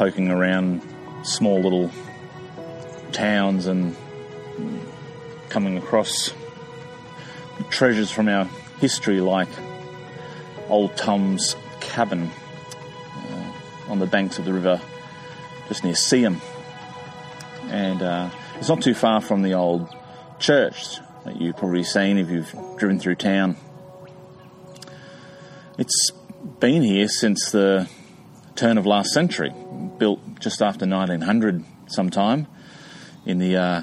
poking around small little towns and coming across treasures from our history like Old Tom's cabin uh, on the banks of the river just near Seaham. And uh, it's not too far from the old church that you've probably seen if you've driven through town. It's been here since the turn of last century, built just after 1900 sometime in the uh,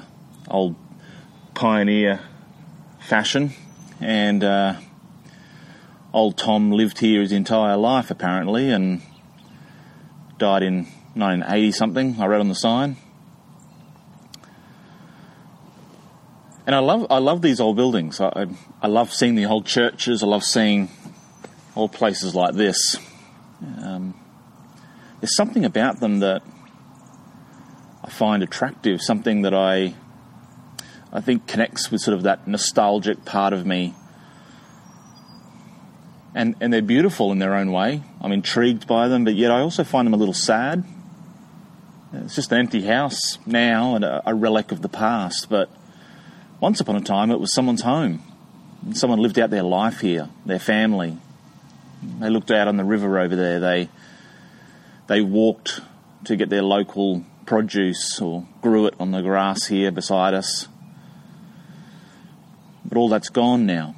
old pioneer fashion. And uh, old Tom lived here his entire life apparently and died in 1980 something, I read on the sign. And I love I love these old buildings. I, I, love seeing the old churches. I love seeing old places like this. Um, there's something about them that I find attractive. Something that I I think connects with sort of that nostalgic part of me. And and they're beautiful in their own way. I'm intrigued by them, but yet I also find them a little sad. It's just an empty house now and a, a relic of the past, but once upon a time, it was someone's home. Someone lived out their life here, their family. They looked out on the river over there. They they walked to get their local produce or grew it on the grass here beside us. But all that's gone now.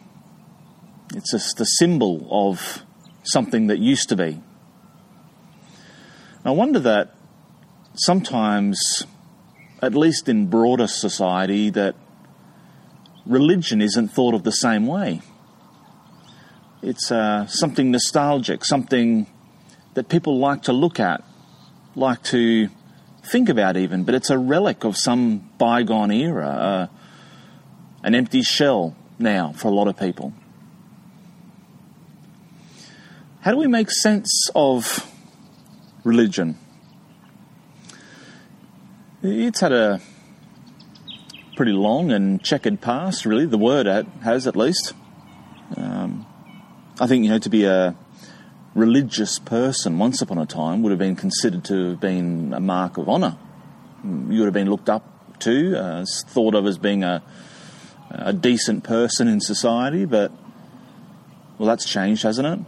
It's just a symbol of something that used to be. I wonder that sometimes, at least in broader society, that religion isn't thought of the same way. It's uh, something nostalgic, something that people like to look at, like to think about even, but it's a relic of some bygone era, uh, an empty shell now for a lot of people. How do we make sense of religion? It's had a pretty long and checkered past, really. The word has, at least. Um, I think, you know, to be a religious person once upon a time would have been considered to have been a mark of honour. You would have been looked up to, uh, thought of as being a, a decent person in society, but, well, that's changed, hasn't it?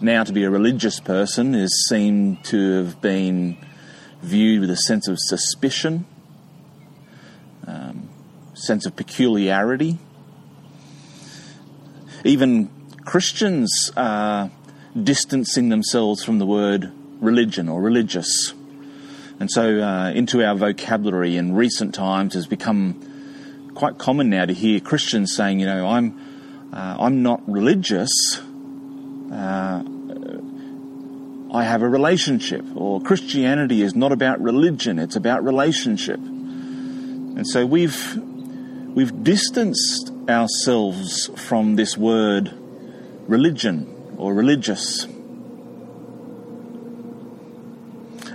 Now, to be a religious person is seen to have been viewed with a sense of suspicion um, sense of peculiarity. Even Christians are distancing themselves from the word religion or religious. And so, uh, into our vocabulary in recent times has become quite common now to hear Christians saying, you know, I'm, uh, I'm not religious. Uh, I have a relationship, or Christianity is not about religion, it's about relationship. And so we've, we've distanced ourselves from this word religion or religious.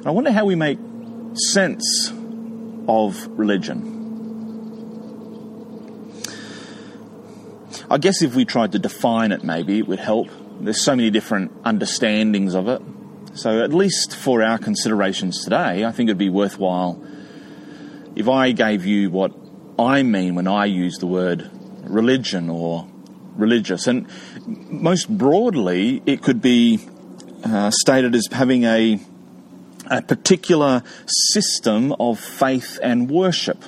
I wonder how we make sense of religion. I guess if we tried to define it, maybe it would help. There's so many different understandings of it. So, at least for our considerations today, I think it'd be worthwhile if I gave you what I mean when I use the word religion or religious, and most broadly, it could be uh, stated as having a, a particular system of faith and worship.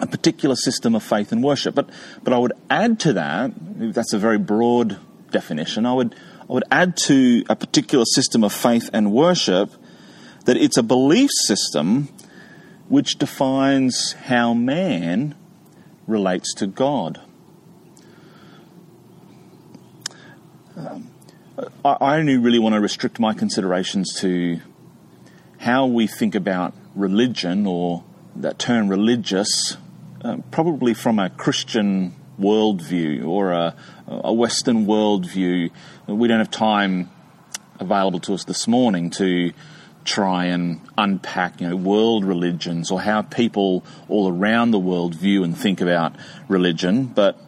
A particular system of faith and worship. But, but I would add to that, that's a very broad definition, I would, I would add to a particular system of faith and worship that it's a belief system which defines how man relates to God. Um, I only really want to restrict my considerations to how we think about religion or that term religious, uh, probably from a Christian worldview or a, a Western worldview. We don't have time available to us this morning to try and unpack, you know, world religions or how people all around the world view and think about religion, but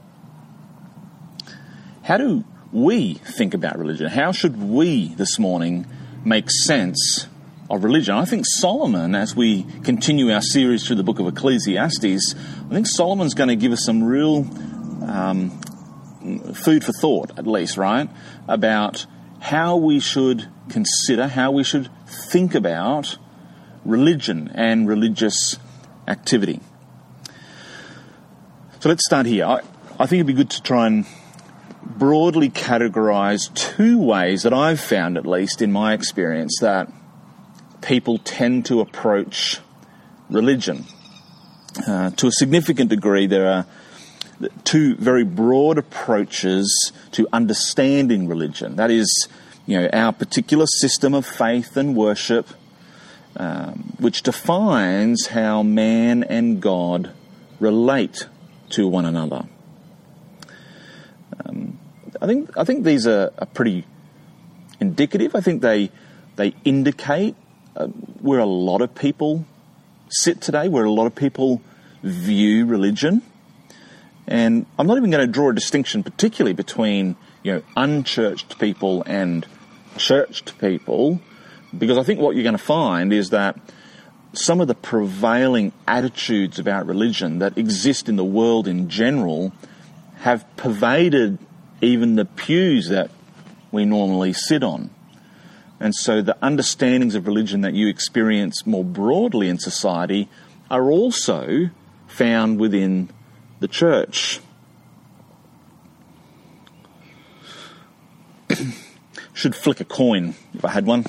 how do we think about religion? How should we this morning make sense of religion. I think Solomon, as we continue our series through the book of Ecclesiastes, I think Solomon's going to give us some real um, food for thought, at least, right? About how we should consider, how we should think about religion and religious activity. So let's start here. I, I think it'd be good to try and broadly categorize two ways that I've found, at least in my experience, that people tend to approach religion. Uh, to a significant degree, there are two very broad approaches to understanding religion. That is, you know, our particular system of faith and worship, um, which defines how man and God relate to one another. Um, I think I think these are, are, pretty indicative. I think they they indicate uh, where a lot of people sit today, where a lot of people view religion. And I'm not even going to draw a distinction, particularly between you know unchurched people and churched people, because I think what you're going to find is that some of the prevailing attitudes about religion that exist in the world in general have pervaded even the pews that we normally sit on. And so the understandings of religion that you experience more broadly in society are also found within the church. should flick a coin if I had one.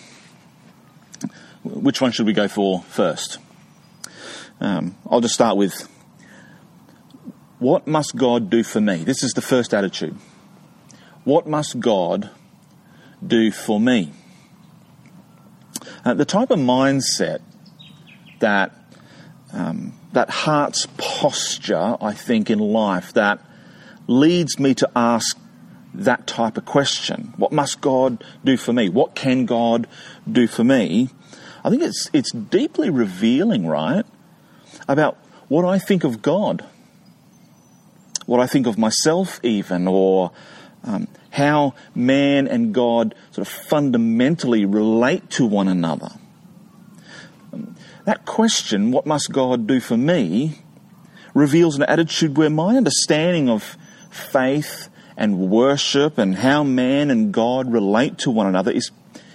Which one should we go for first? Um, I'll just start with what must God do for me? This is the first attitude. What must God do for me? Uh, the type of mindset that um, that heart's posture, I think, in life that leads me to ask that type of question. What must God do for me? What can God do for me? I think it's, it's deeply revealing, right, about what I think of God, what I think of myself, even, or um, how man and God sort of fundamentally relate to one another. Um, that question, what must God do for me, reveals an attitude where my understanding of faith and worship and how man and God relate to one another is,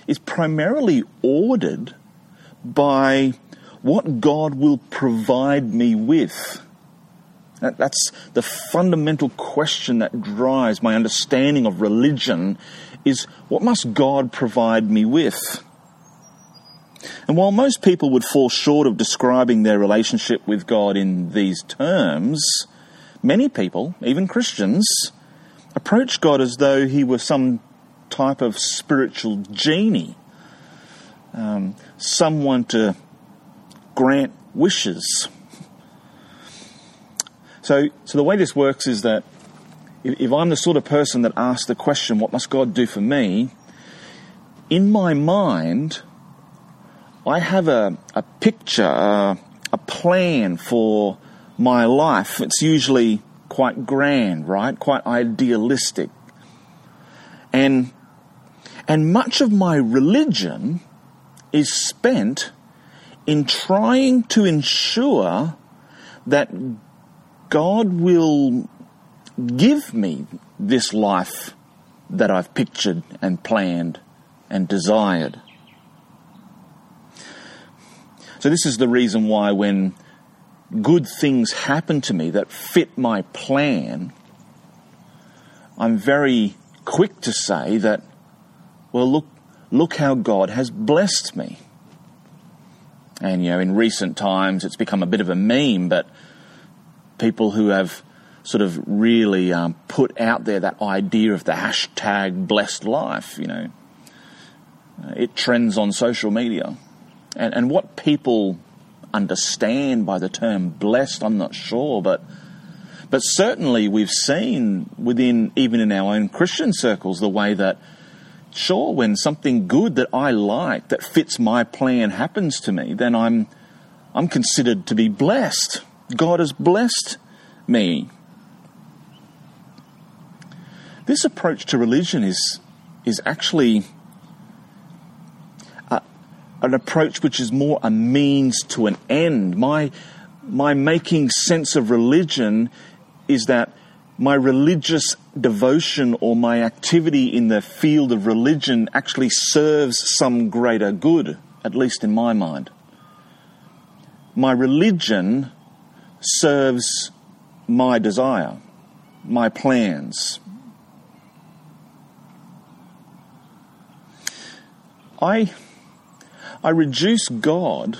is primarily ordered by what God will provide me with. That's the fundamental question that drives my understanding of religion is what must God provide me with? And while most people would fall short of describing their relationship with God in these terms, many people, even Christians, approach God as though he were some type of spiritual genie, um, someone to grant wishes. So, so the way this works is that if, if I'm the sort of person that asks the question, what must God do for me? In my mind, I have a, a picture, a, a plan for my life. It's usually quite grand, right? Quite idealistic. And, and much of my religion is spent in trying to ensure that God will give me this life that I've pictured and planned and desired. So, this is the reason why when good things happen to me that fit my plan, I'm very quick to say that, well, look, look how God has blessed me. And, you know, in recent times it's become a bit of a meme, but people who have sort of really um, put out there that idea of the hashtag blessed life, you know, uh, it trends on social media. And, and what people understand by the term blessed, I'm not sure, but but certainly we've seen within even in our own Christian circles the way that sure when something good that I like that fits my plan happens to me, then I'm I'm considered to be blessed. God has blessed me. This approach to religion is is actually uh, an approach which is more a means to an end. My, my making sense of religion is that my religious devotion or my activity in the field of religion actually serves some greater good, at least in my mind. My religion serves my desire, my plans. I, I reduce God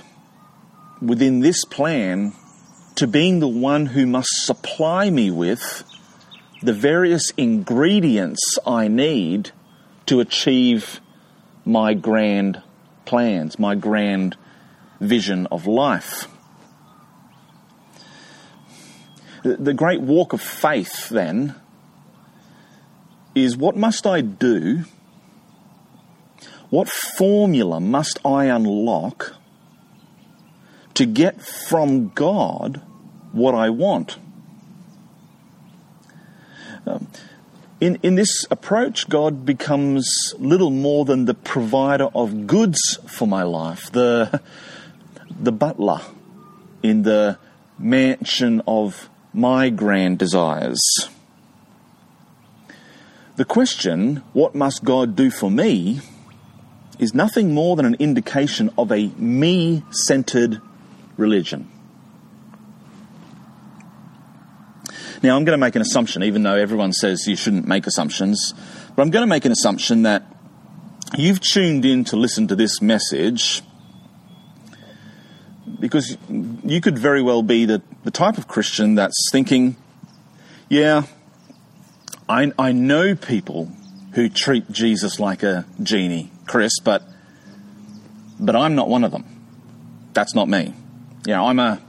within this plan to being the one who must supply me with the various ingredients I need to achieve my grand plans, my grand vision of life. The great walk of faith, then, is what must I do? What formula must I unlock to get from God what I want? Um, in, in this approach, God becomes little more than the provider of goods for my life, the, the butler in the mansion of my grand desires. The question, what must God do for me, is nothing more than an indication of a me centered religion. Now, I'm going to make an assumption, even though everyone says you shouldn't make assumptions, but I'm going to make an assumption that you've tuned in to listen to this message because you could very well be the, the type of Christian that's thinking, yeah, I, I know people who treat Jesus like a genie, Chris, but but I'm not one of them. That's not me. Know, I'm a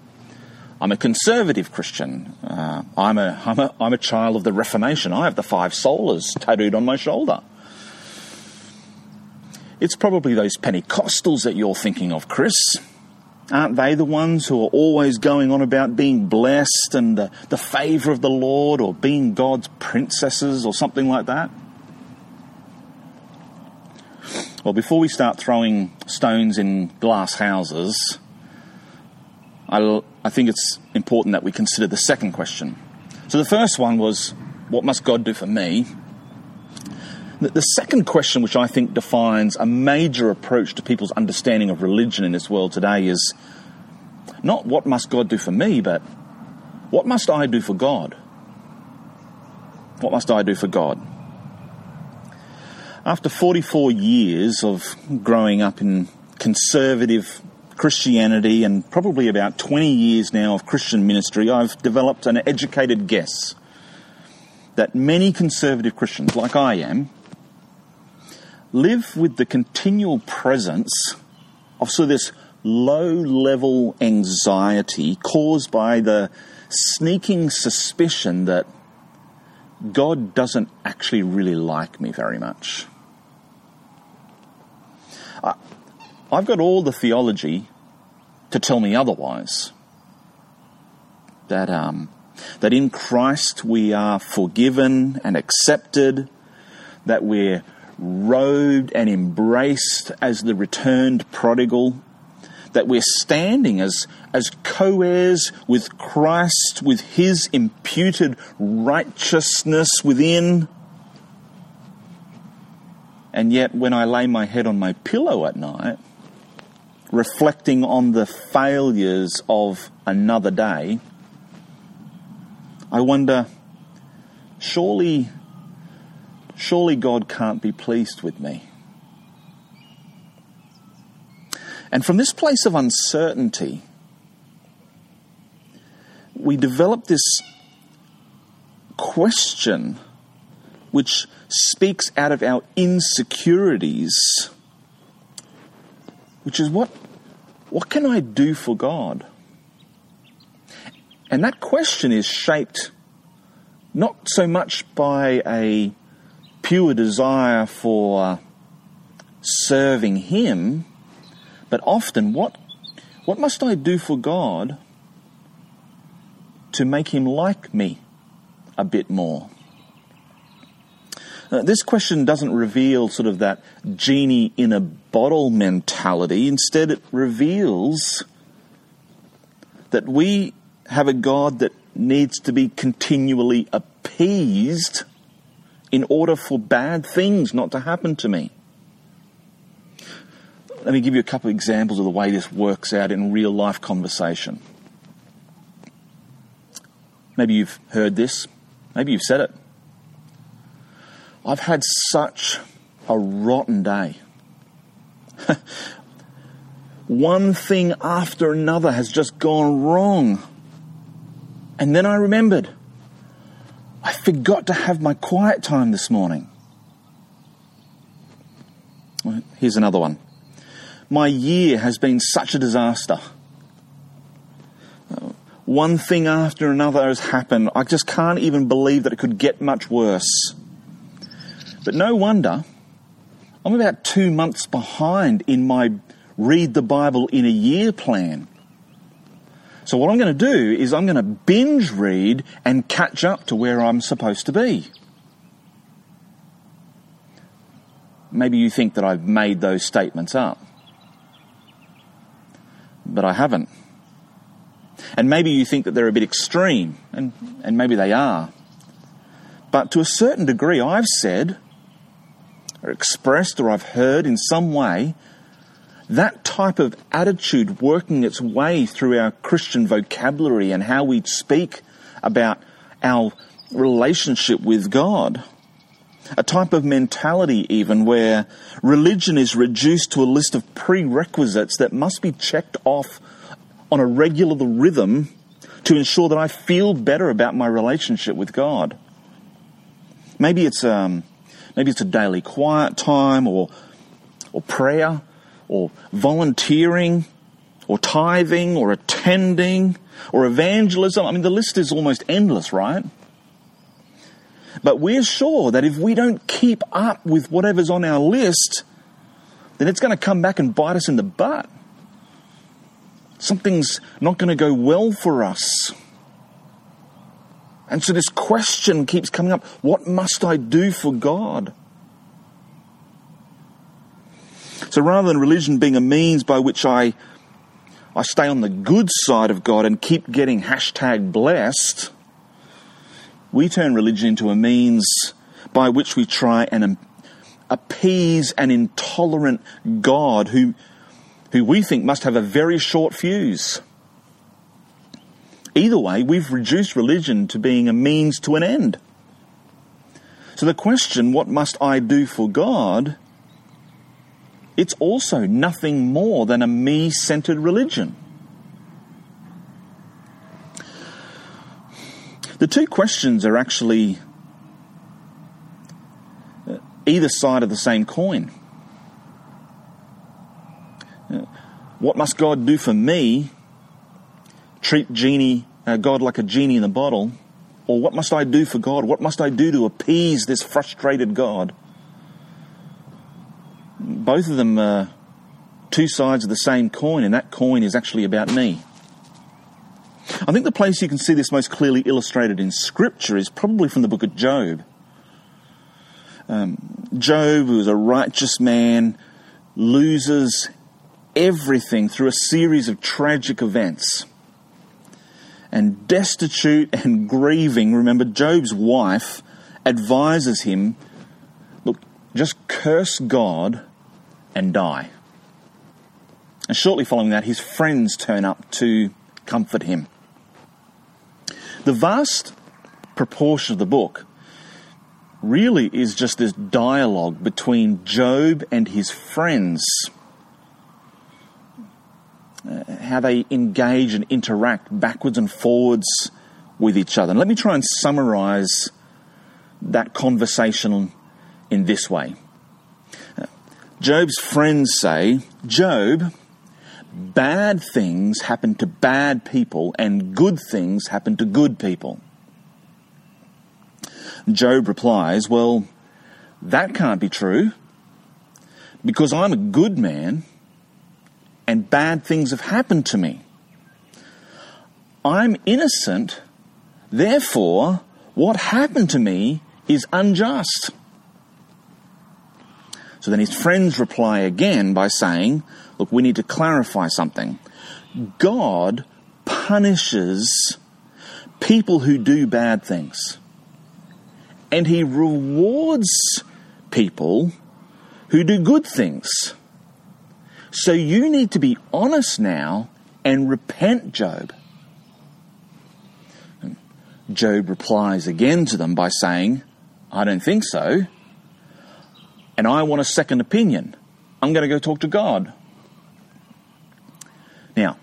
I'm a conservative Christian. Uh, I'm, a, I'm, a, I'm a child of the Reformation. I have the five solas tattooed on my shoulder. It's probably those Pentecostals that you're thinking of, Chris. Aren't they the ones who are always going on about being blessed and the, the favour of the Lord or being God's princesses or something like that? Well, before we start throwing stones in glass houses, I, I think it's important that we consider the second question. So the first one was, What must God do for me? The second question, which I think defines a major approach to people's understanding of religion in this world today, is not what must God do for me, but what must I do for God? What must I do for God? After 44 years of growing up in conservative Christianity and probably about 20 years now of Christian ministry, I've developed an educated guess that many conservative Christians, like I am, live with the continual presence of sort of this low level anxiety caused by the sneaking suspicion that God doesn't actually really like me very much. I've got all the theology to tell me otherwise. That, um, that in Christ we are forgiven and accepted, that we're robed and embraced as the returned prodigal, that we're standing as, as co heirs with Christ, with his imputed righteousness within. And yet, when I lay my head on my pillow at night, reflecting on the failures of another day, I wonder surely, surely God can't be pleased with me. And from this place of uncertainty, we develop this question which speaks out of our insecurities, which is what what can I do for God? And that question is shaped not so much by a pure desire for serving Him, but often what, what must I do for God to make Him like me a bit more? Uh, this question doesn't reveal sort of that genie in a bottle mentality. Instead, it reveals that we have a God that needs to be continually appeased in order for bad things not to happen to me. Let me give you a couple of examples of the way this works out in real life conversation. Maybe you've heard this, maybe you've said it. I've had such a rotten day. One thing after another has just gone wrong. And then I remembered I forgot to have my quiet time this morning. Here's another one. My year has been such a disaster. One thing after another has happened. I just can't even believe that it could get much worse. But no wonder I'm about two months behind in my read the Bible in a year plan. So, what I'm going to do is I'm going to binge read and catch up to where I'm supposed to be. Maybe you think that I've made those statements up, but I haven't. And maybe you think that they're a bit extreme, and, and maybe they are. But to a certain degree, I've said, or expressed, or I've heard in some way that type of attitude working its way through our Christian vocabulary and how we speak about our relationship with God. A type of mentality, even where religion is reduced to a list of prerequisites that must be checked off on a regular rhythm to ensure that I feel better about my relationship with God. Maybe it's um, maybe it's a daily quiet time or or prayer or volunteering or tithing or attending or evangelism. I mean, the list is almost endless, right? But we're sure that if we don't keep up with whatever's on our list, then it's going to come back and bite us in the butt. Something's not going to go well for us. And so this question keeps coming up what must I do for God? So rather than religion being a means by which I, I stay on the good side of God and keep getting hashtag blessed, we turn religion into a means by which we try and appease an intolerant God who, who we think must have a very short fuse. Either way, we've reduced religion to being a means to an end. So the question, what must I do for God, it's also nothing more than a me centered religion. The two questions are actually uh, either side of the same coin. Uh, what must God do for me? Treat genie, uh, God like a genie in a bottle. Or what must I do for God? What must I do to appease this frustrated God? Both of them are two sides of the same coin, and that coin is actually about me. I think the place you can see this most clearly illustrated in Scripture is probably from the book of Job. Um, Job, who is a righteous man, loses everything through a series of tragic events. And destitute and grieving, remember, Job's wife advises him look, just curse God and die. And shortly following that, his friends turn up to comfort him. The vast proportion of the book really is just this dialogue between Job and his friends. Uh, how they engage and interact backwards and forwards with each other. And let me try and summarize that conversation in this way. Job's friends say, Job, bad things happen to bad people and good things happen to good people. Job replies, Well, that can't be true because I'm a good man and bad things have happened to me. I'm innocent, therefore, what happened to me is unjust. So then his friends reply again by saying, Look, we need to clarify something. God punishes people who do bad things, and he rewards people who do good things. So you need to be honest now and repent, Job. Job replies again to them by saying, I don't think so. And I want a second opinion. I'm going to go talk to God. Now,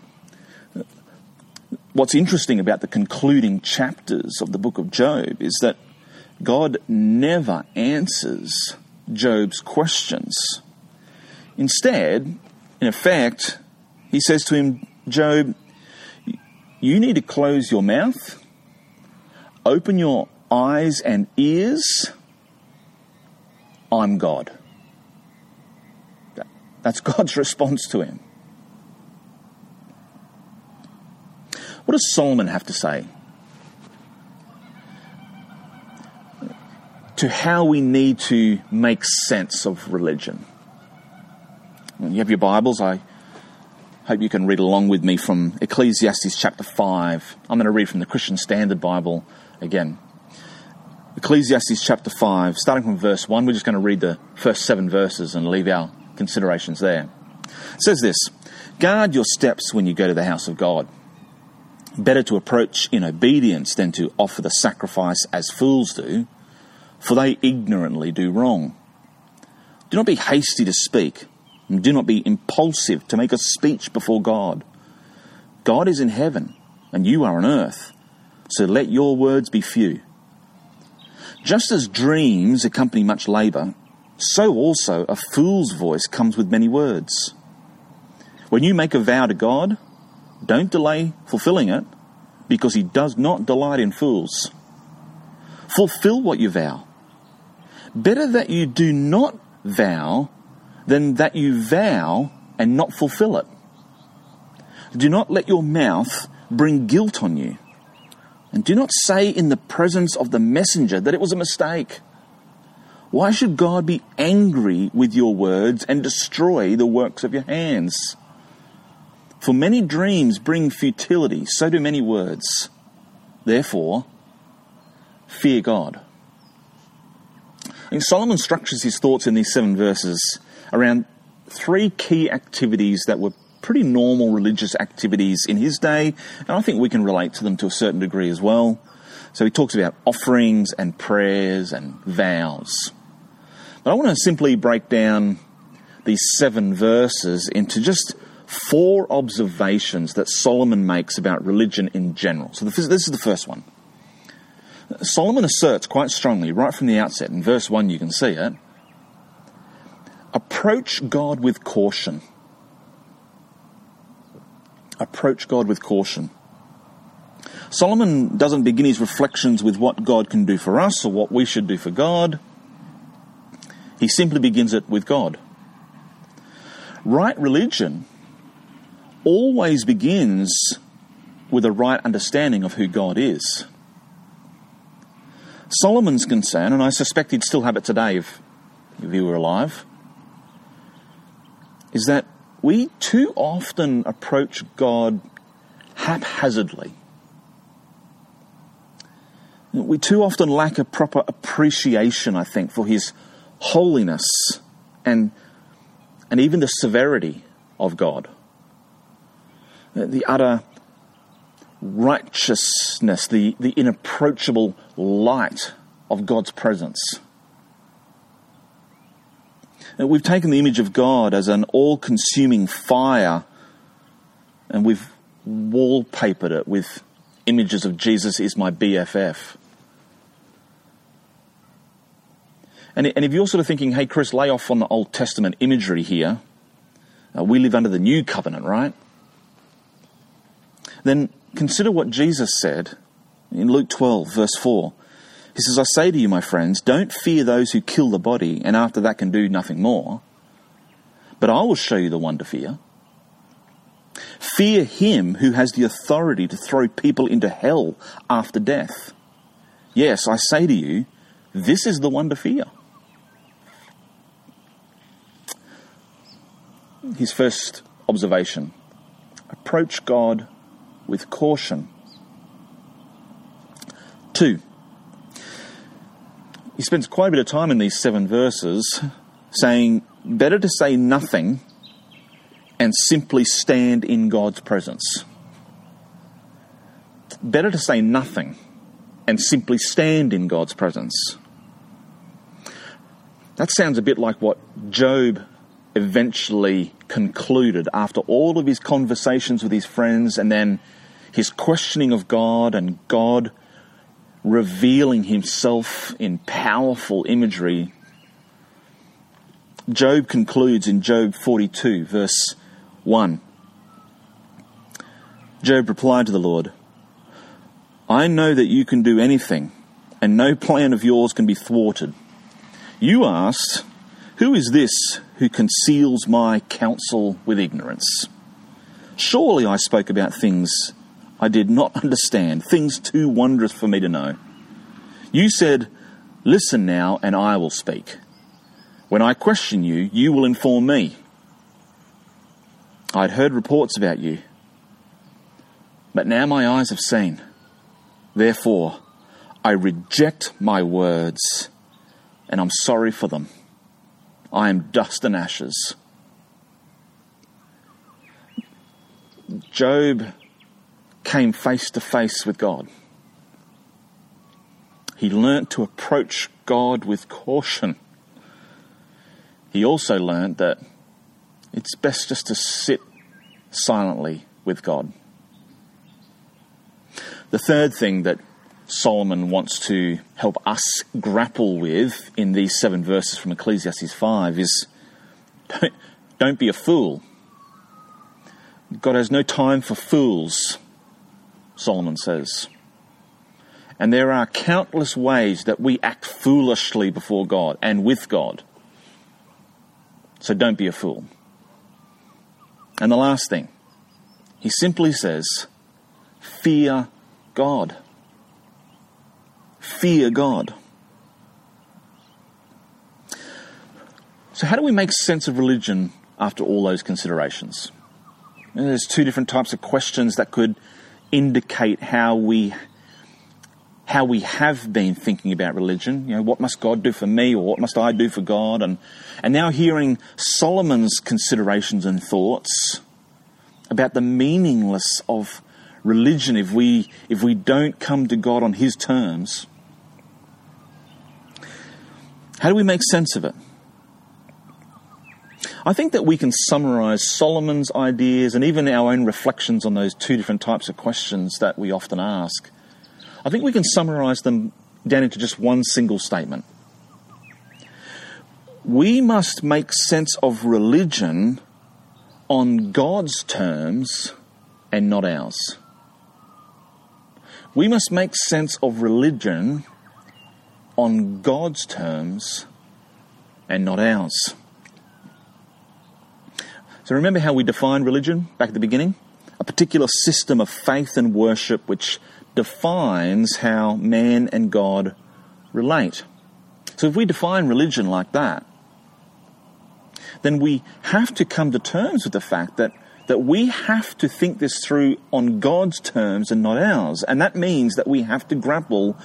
what's interesting about the concluding chapters of the book of Job is that God never answers Job's questions. Instead, in effect, he says to him, Job, you need to close your mouth, open your eyes and ears. I'm God. That's God's response to him. What does Solomon have to say? To how we need to make sense of religion. You have your Bibles, I hope you can read along with me from Ecclesiastes chapter 5. I'm going to read from the Christian Standard Bible again. Ecclesiastes chapter 5, starting from verse 1. We're just going to read the first seven verses and leave our considerations there. It says this Guard your steps when you go to the house of God. Better to approach in obedience than to offer the sacrifice as fools do, for they ignorantly do wrong. Do not be hasty to speak, and do not be impulsive to make a speech before God. God is in heaven, and you are on earth, so let your words be few. Just as dreams accompany much labour, so also a fool's voice comes with many words. When you make a vow to God, don't delay fulfilling it, because he does not delight in fools. Fulfill what you vow. Better that you do not vow than that you vow and not fulfill it. Do not let your mouth bring guilt on you. And do not say in the presence of the messenger that it was a mistake. Why should God be angry with your words and destroy the works of your hands? For many dreams bring futility, so do many words. Therefore, fear God. And Solomon structures his thoughts in these seven verses around three key activities that were pretty normal religious activities in his day, and I think we can relate to them to a certain degree as well. So he talks about offerings and prayers and vows. But I want to simply break down these seven verses into just four observations that Solomon makes about religion in general. So this is the first one. Solomon asserts quite strongly, right from the outset, in verse 1 you can see it approach God with caution approach God with caution. Solomon doesn't begin his reflections with what God can do for us or what we should do for God. He simply begins it with God. Right religion always begins with a right understanding of who God is. Solomon's concern, and I suspect he'd still have it today if, if he were alive, is that we too often approach God haphazardly. We too often lack a proper appreciation, I think, for His holiness and, and even the severity of God. The utter righteousness, the, the inapproachable light of God's presence. We've taken the image of God as an all consuming fire and we've wallpapered it with images of Jesus is my BFF. And, and if you're sort of thinking, hey, Chris, lay off on the Old Testament imagery here, uh, we live under the new covenant, right? Then consider what Jesus said in Luke 12, verse 4. He says, I say to you, my friends, don't fear those who kill the body and after that can do nothing more. But I will show you the one to fear. Fear him who has the authority to throw people into hell after death. Yes, I say to you, this is the one to fear. his first observation approach God with caution. Two, he spends quite a bit of time in these seven verses saying, better to say nothing and simply stand in God's presence. Better to say nothing and simply stand in God's presence. That sounds a bit like what Job eventually concluded after all of his conversations with his friends and then his questioning of God and God revealing himself in powerful imagery. Job concludes in Job 42, verse 1. Job replied to the Lord, I know that you can do anything, and no plan of yours can be thwarted. You asked, Who is this who conceals my counsel with ignorance? Surely I spoke about things I did not understand, things too wondrous for me to know. You said, Listen now, and I will speak. When I question you, you will inform me. I'd heard reports about you, but now my eyes have seen. Therefore, I reject my words, and I'm sorry for them. I am dust and ashes. Job came face to face with God. He learnt to approach God with caution. He also learnt that it's best just to sit silently with God. The third thing that Solomon wants to help us grapple with in these seven verses from Ecclesiastes 5 is don't, don't be a fool. God has no time for fools. Solomon says. And there are countless ways that we act foolishly before God and with God. So don't be a fool. And the last thing, he simply says, fear God. Fear God. So, how do we make sense of religion after all those considerations? There's two different types of questions that could indicate how we how we have been thinking about religion. You know, what must God do for me, or what must I do for God? And and now hearing Solomon's considerations and thoughts about the meaningless of religion if we if we don't come to God on His terms. How do we make sense of it? I think that we can summarize Solomon's ideas and even our own reflections on those two different types of questions that we often ask. I think we can summarize them down into just one single statement. We must make sense of religion on God's terms and not ours. We must make sense of religion on God's terms and not ours. So remember how we defined religion back at the beginning? A particular system of faith and worship which defines how man and God relate. So if we define religion like that, then we have to come to terms with the fact that, that we have to think this through on God's terms and not ours. And that means that we have to grapple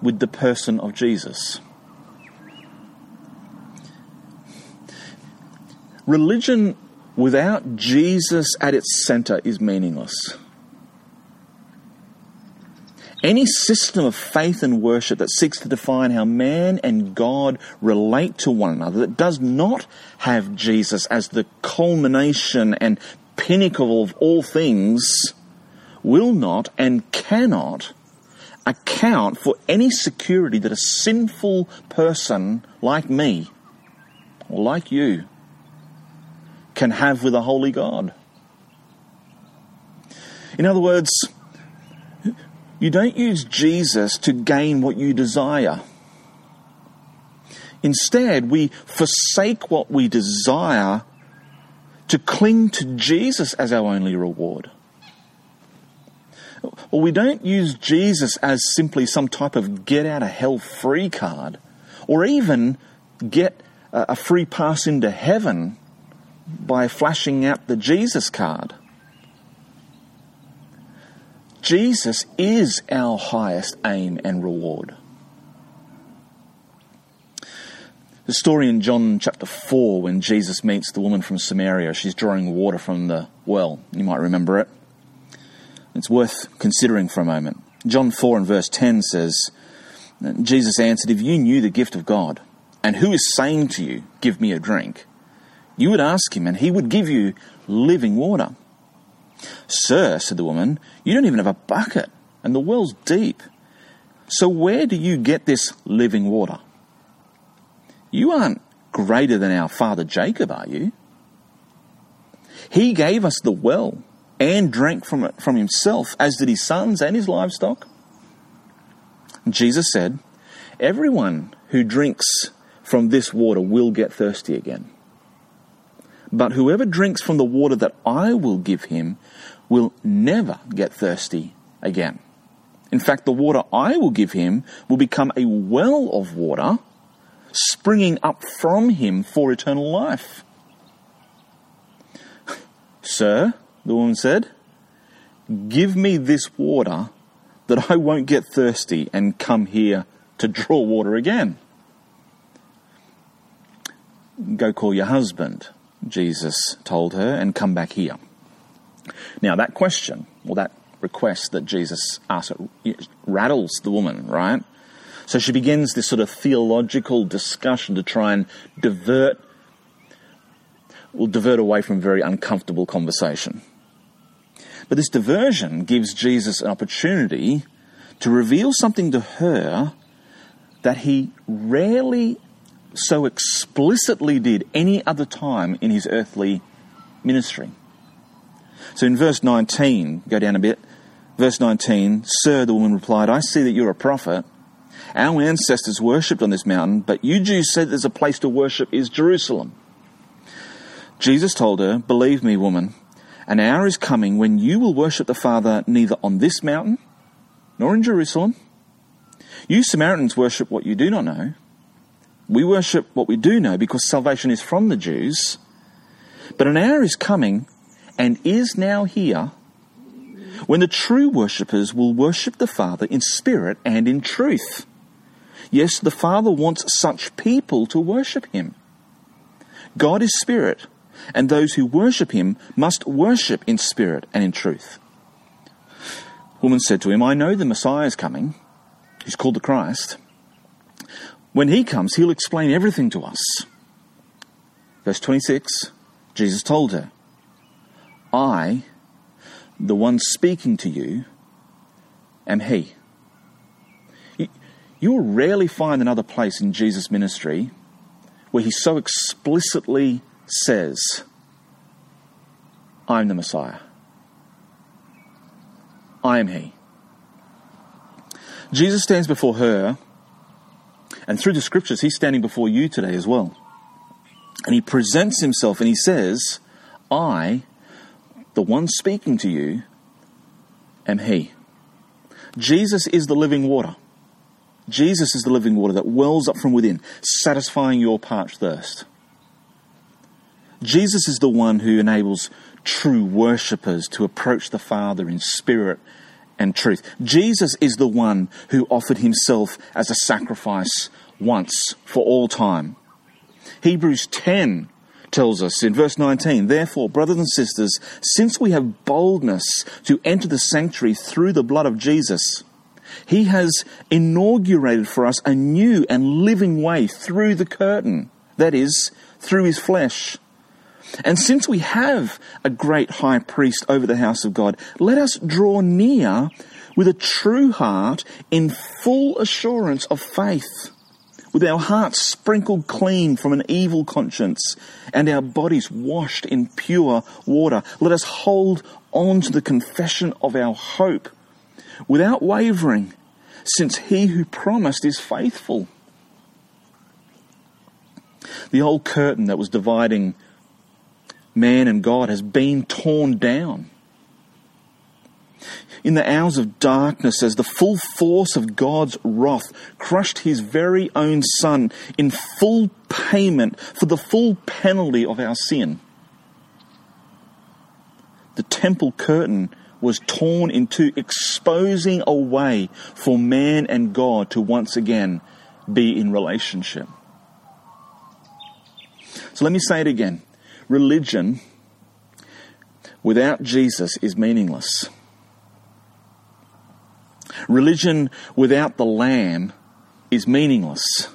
with the person of Jesus. Religion without Jesus at its center is meaningless. Any system of faith and worship that seeks to define how man and God relate to one another, that does not have Jesus as the culmination and pinnacle of all things, will not and cannot account for any security that a sinful person like me or like you can have with a holy God. In other words, you don't use Jesus to gain what you desire. Instead, we forsake what we desire to cling to Jesus as our only reward. Or we don't use Jesus as simply some type of get out of hell free card, or even get a free pass into heaven by flashing out the Jesus card. Jesus is our highest aim and reward. The story in John chapter 4 when Jesus meets the woman from Samaria, she's drawing water from the well. You might remember it. It's worth considering for a moment. John 4 and verse 10 says, Jesus answered, If you knew the gift of God, and who is saying to you, Give me a drink, you would ask him, and he would give you living water. Sir, said the woman, you don't even have a bucket, and the well's deep. So where do you get this living water? You aren't greater than our father Jacob, are you? He gave us the well and drank from it from himself, as did his sons and his livestock. Jesus said, Everyone who drinks from this water will get thirsty again. But whoever drinks from the water that I will give him will never get thirsty again. In fact, the water I will give him will become a well of water springing up from him for eternal life. Sir, the woman said, give me this water that I won't get thirsty and come here to draw water again. Go call your husband, Jesus told her, and come back here. Now, that question, or that request that Jesus asked, rattles the woman, right? So she begins this sort of theological discussion to try and divert, will divert away from very uncomfortable conversation. But this diversion gives Jesus an opportunity to reveal something to her that he rarely so explicitly did any other time in his earthly ministry. So in verse 19, go down a bit. Verse 19, Sir, the woman replied, I see that you're a prophet. Our ancestors worshipped on this mountain, but you Jews said there's a place to worship is Jerusalem. Jesus told her, Believe me, woman, an hour is coming when you will worship the Father neither on this mountain nor in Jerusalem. You Samaritans worship what you do not know. We worship what we do know because salvation is from the Jews. But an hour is coming and is now here when the true worshippers will worship the Father in spirit and in truth. Yes, the Father wants such people to worship Him. God is spirit, and those who worship Him must worship in spirit and in truth. woman said to him, I know the Messiah is coming, who's called the Christ. When he comes, he'll explain everything to us. Verse 26 Jesus told her, I, the one speaking to you, am He. You will rarely find another place in Jesus' ministry where He so explicitly says, I'm the Messiah. I am He. Jesus stands before her, and through the scriptures, He's standing before you today as well. And He presents Himself and He says, I the one speaking to you am He. Jesus is the living water. Jesus is the living water that wells up from within, satisfying your parched thirst. Jesus is the one who enables true worshippers to approach the Father in spirit and truth. Jesus is the one who offered himself as a sacrifice once for all time. Hebrews 10 tells us in verse 19, Therefore, brothers and sisters, since we have boldness to enter the sanctuary through the blood of Jesus, he has inaugurated for us a new and living way through the curtain, that is, through his flesh. And since we have a great high priest over the house of God, let us draw near with a true heart in full assurance of faith with our hearts sprinkled clean from an evil conscience and our bodies washed in pure water. Let us hold on to the confession of our hope without wavering, since he who promised is faithful. The old curtain that was dividing man and God has been torn down in the hours of darkness as the full force of God's wrath crushed his very own son in full payment for the full penalty of our sin. the temple curtain was torn in two, exposing a way for man and God to once again be in relationship. So let me say it again. Religion without Jesus is meaningless. Religion without the Lamb is meaningless.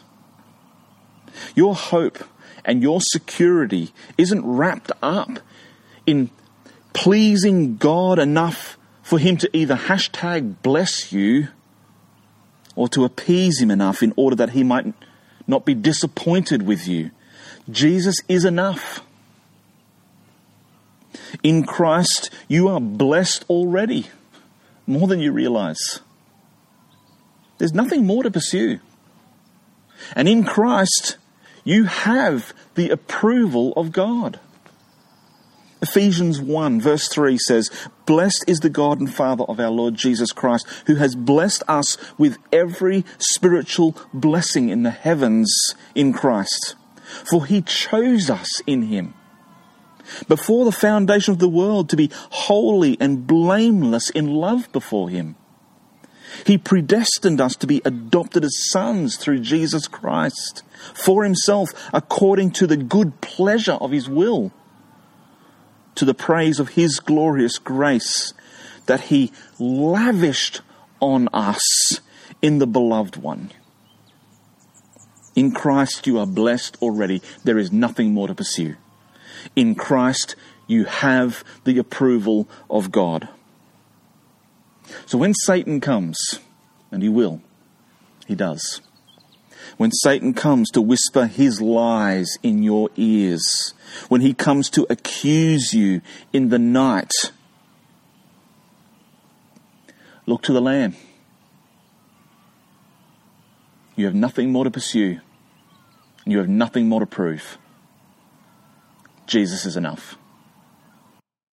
Your hope and your security isn't wrapped up in pleasing God enough for Him to either hashtag bless you or to appease Him enough in order that He might not be disappointed with you. Jesus is enough. In Christ, you are blessed already, more than you realize. There's nothing more to pursue. And in Christ, you have the approval of God. Ephesians 1, verse 3 says, Blessed is the God and Father of our Lord Jesus Christ, who has blessed us with every spiritual blessing in the heavens in Christ. For he chose us in him before the foundation of the world to be holy and blameless in love before him. He predestined us to be adopted as sons through Jesus Christ for himself according to the good pleasure of his will to the praise of His glorious grace that He lavished on us in the beloved one. In Christ, you are blessed already. There is nothing more to pursue. In Christ, you have the approval of God. So when Satan comes, and he will, he does, when Satan comes to whisper his lies in your ears, when he comes to accuse you in the night, look to the Lamb. You have nothing more to pursue. You have nothing more to prove. Jesus is enough.